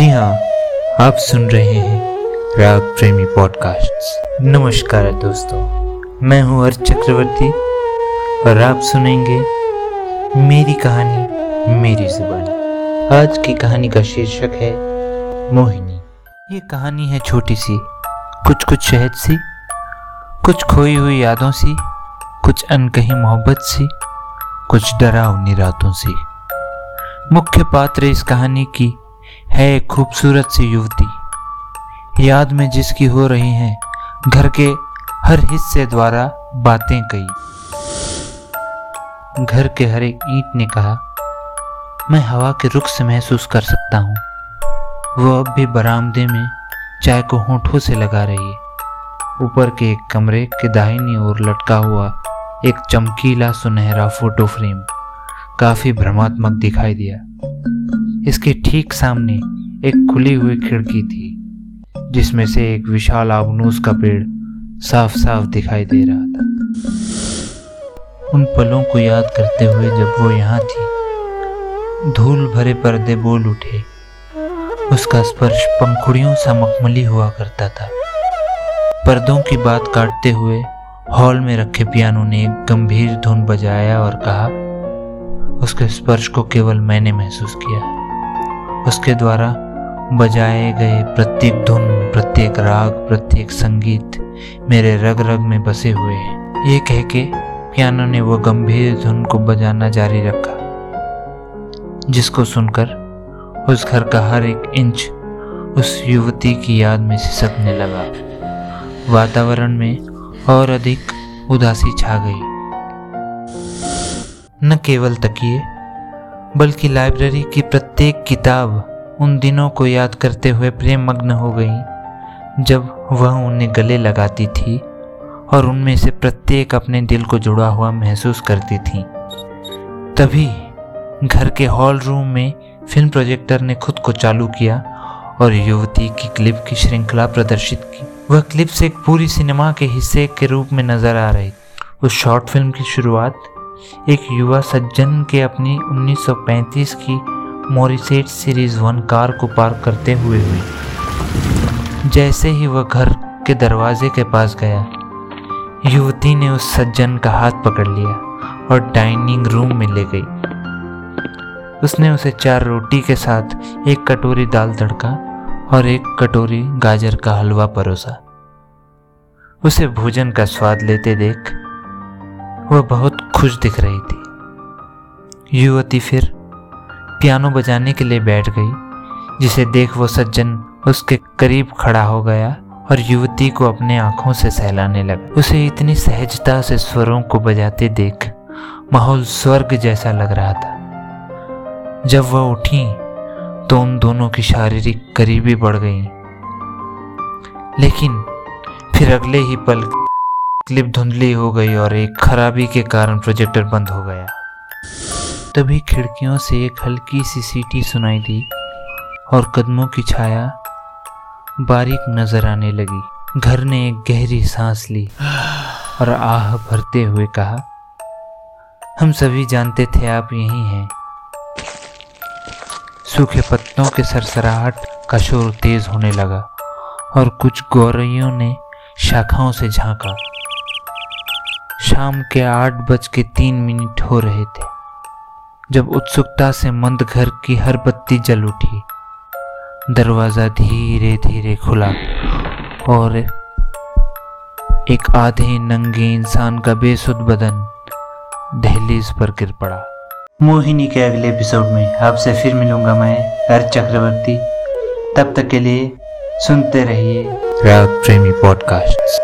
जी हाँ आप सुन रहे हैं राग प्रेमी पॉडकास्ट नमस्कार दोस्तों, मैं हूँ हर्ष चक्रवर्ती और आप सुनेंगे मेरी कहानी, मेरी जुबानी। आज की कहानी का शीर्षक है मोहिनी। ये कहानी है छोटी सी कुछ कुछ शहद सी, कुछ खोई हुई यादों सी, कुछ अनकही मोहब्बत सी, कुछ डरावनी रातों सी। मुख्य पात्र इस कहानी की है एक खूबसूरत सी युवती। याद में जिसकी हो रही हैं, घर के हर हिस्से द्वारा बातें कही। घर के हर एक ईंट ने कहा, मैं हवा के रुख से महसूस कर सकता हूँ। वो अब भी बरामदे में चाय को होठों से लगा रही है। ऊपर के एक कमरे के दाहिनी ओर लटका हुआ एक चमकीला सुनहरा फ़ोटो फ्रेम काफ़ी भ्रमात्मक दिखाई दिया। इसके ठीक सामने एक खुली हुई खिड़की थी, जिसमें से एक विशाल आबनूस का पेड़ साफ़ साफ़ दिखाई दे रहा था। उन पलों को याद करते हुए जब वो यहाँ थी, धूल भरे पर्दे बोल उठे। उसका स्पर्श पंखुड़ियों सा मखमली हुआ करता था। पर्दों की बात काटते हुए हॉल में रखे पियानो ने एक गंभीर धुन बजाया और कहा, उसके स्पर्श को केवल मैंने महसूस किया उसके द्वारा बजाए गए प्रत्येक धुन, प्रत्येक राग, प्रत्येक संगीत मेरे रग रग में बसे हुए हैं। ये कह के पियानो ने वो गंभीर धुन को बजाना जारी रखा, जिसको सुनकर उस घर का हर एक इंच उस युवती की याद में सिसकने लगा। वातावरण में और अधिक उदासी छा गई। न केवल तकिए बल्कि लाइब्रेरी की प्रत्येक किताब उन दिनों को याद करते हुए प्रेम मग्न हो गई, जब वह उन्हें गले लगाती थी और उनमें से प्रत्येक अपने दिल को जुड़ा हुआ महसूस करती थी। तभी घर के हॉल रूम में फ़िल्म प्रोजेक्टर ने खुद को चालू किया और युवती की क्लिप की श्रृंखला प्रदर्शित की। वह क्लिप्स एक पूरी सिनेमा के हिस्से के रूप में नज़र आ रही। उस शॉर्ट फ़िल्म की शुरुआत एक युवा सज्जन के अपनी 1935 की Morris Eight series one car को पार्क करते हुए हुई। जैसे ही वह घर के दरवाजे के पास गया, युवती ने उस सज्जन का हाथ पकड़ लिया और डाइनिंग रूम में ले गई। उसने उसे चार रोटी के साथ एक कटोरी दाल तड़का और एक कटोरी गाजर का हलवा परोसा। उसे भोजन का स्वाद लेते देख वह बहुत खुश दिख रही थी। युवती फिर पियानो बजाने के लिए बैठ गई, जिसे देख वो सज्जन उसके करीब खड़ा हो गया और युवती को अपने आँखों से सहलाने लगा। उसे इतनी सहजता से स्वरों को बजाते देख माहौल स्वर्ग जैसा लग रहा था। जब वह उठी तो उन दोनों की शारीरिक करीबी बढ़ गई। लेकिन फिर अगले ही पल क्लिप धुंधली हो गई और एक खराबी के कारण प्रोजेक्टर बंद हो गया। तभी खिड़कियों से एक हल्की सी सीटी सुनाई दी और कदमों की छाया बारीक नज़र आने लगी। घर ने एक गहरी सांस ली और आह भरते हुए कहा, हम सभी जानते थे आप यही हैं। सूखे पत्तों के सरसराहट का शोर तेज होने लगा और कुछ गौरइयों ने शाखाओं से झांका। शाम के आठ बज के तीन मिनट हो रहे थे जब उत्सुकता से मंद घर की हर बत्ती जल उठी। दरवाज़ा धीरे धीरे खुला और एक आधे नंगे इंसान का बेसुध बदन दहलीज पर गिर पड़ा। मोहिनी के अगले एपिसोड में आपसे फिर मिलूँगा मैं हर चक्रवर्ती। तब तक के लिए सुनते रहिए। राग प्रेमी पॉडकास्ट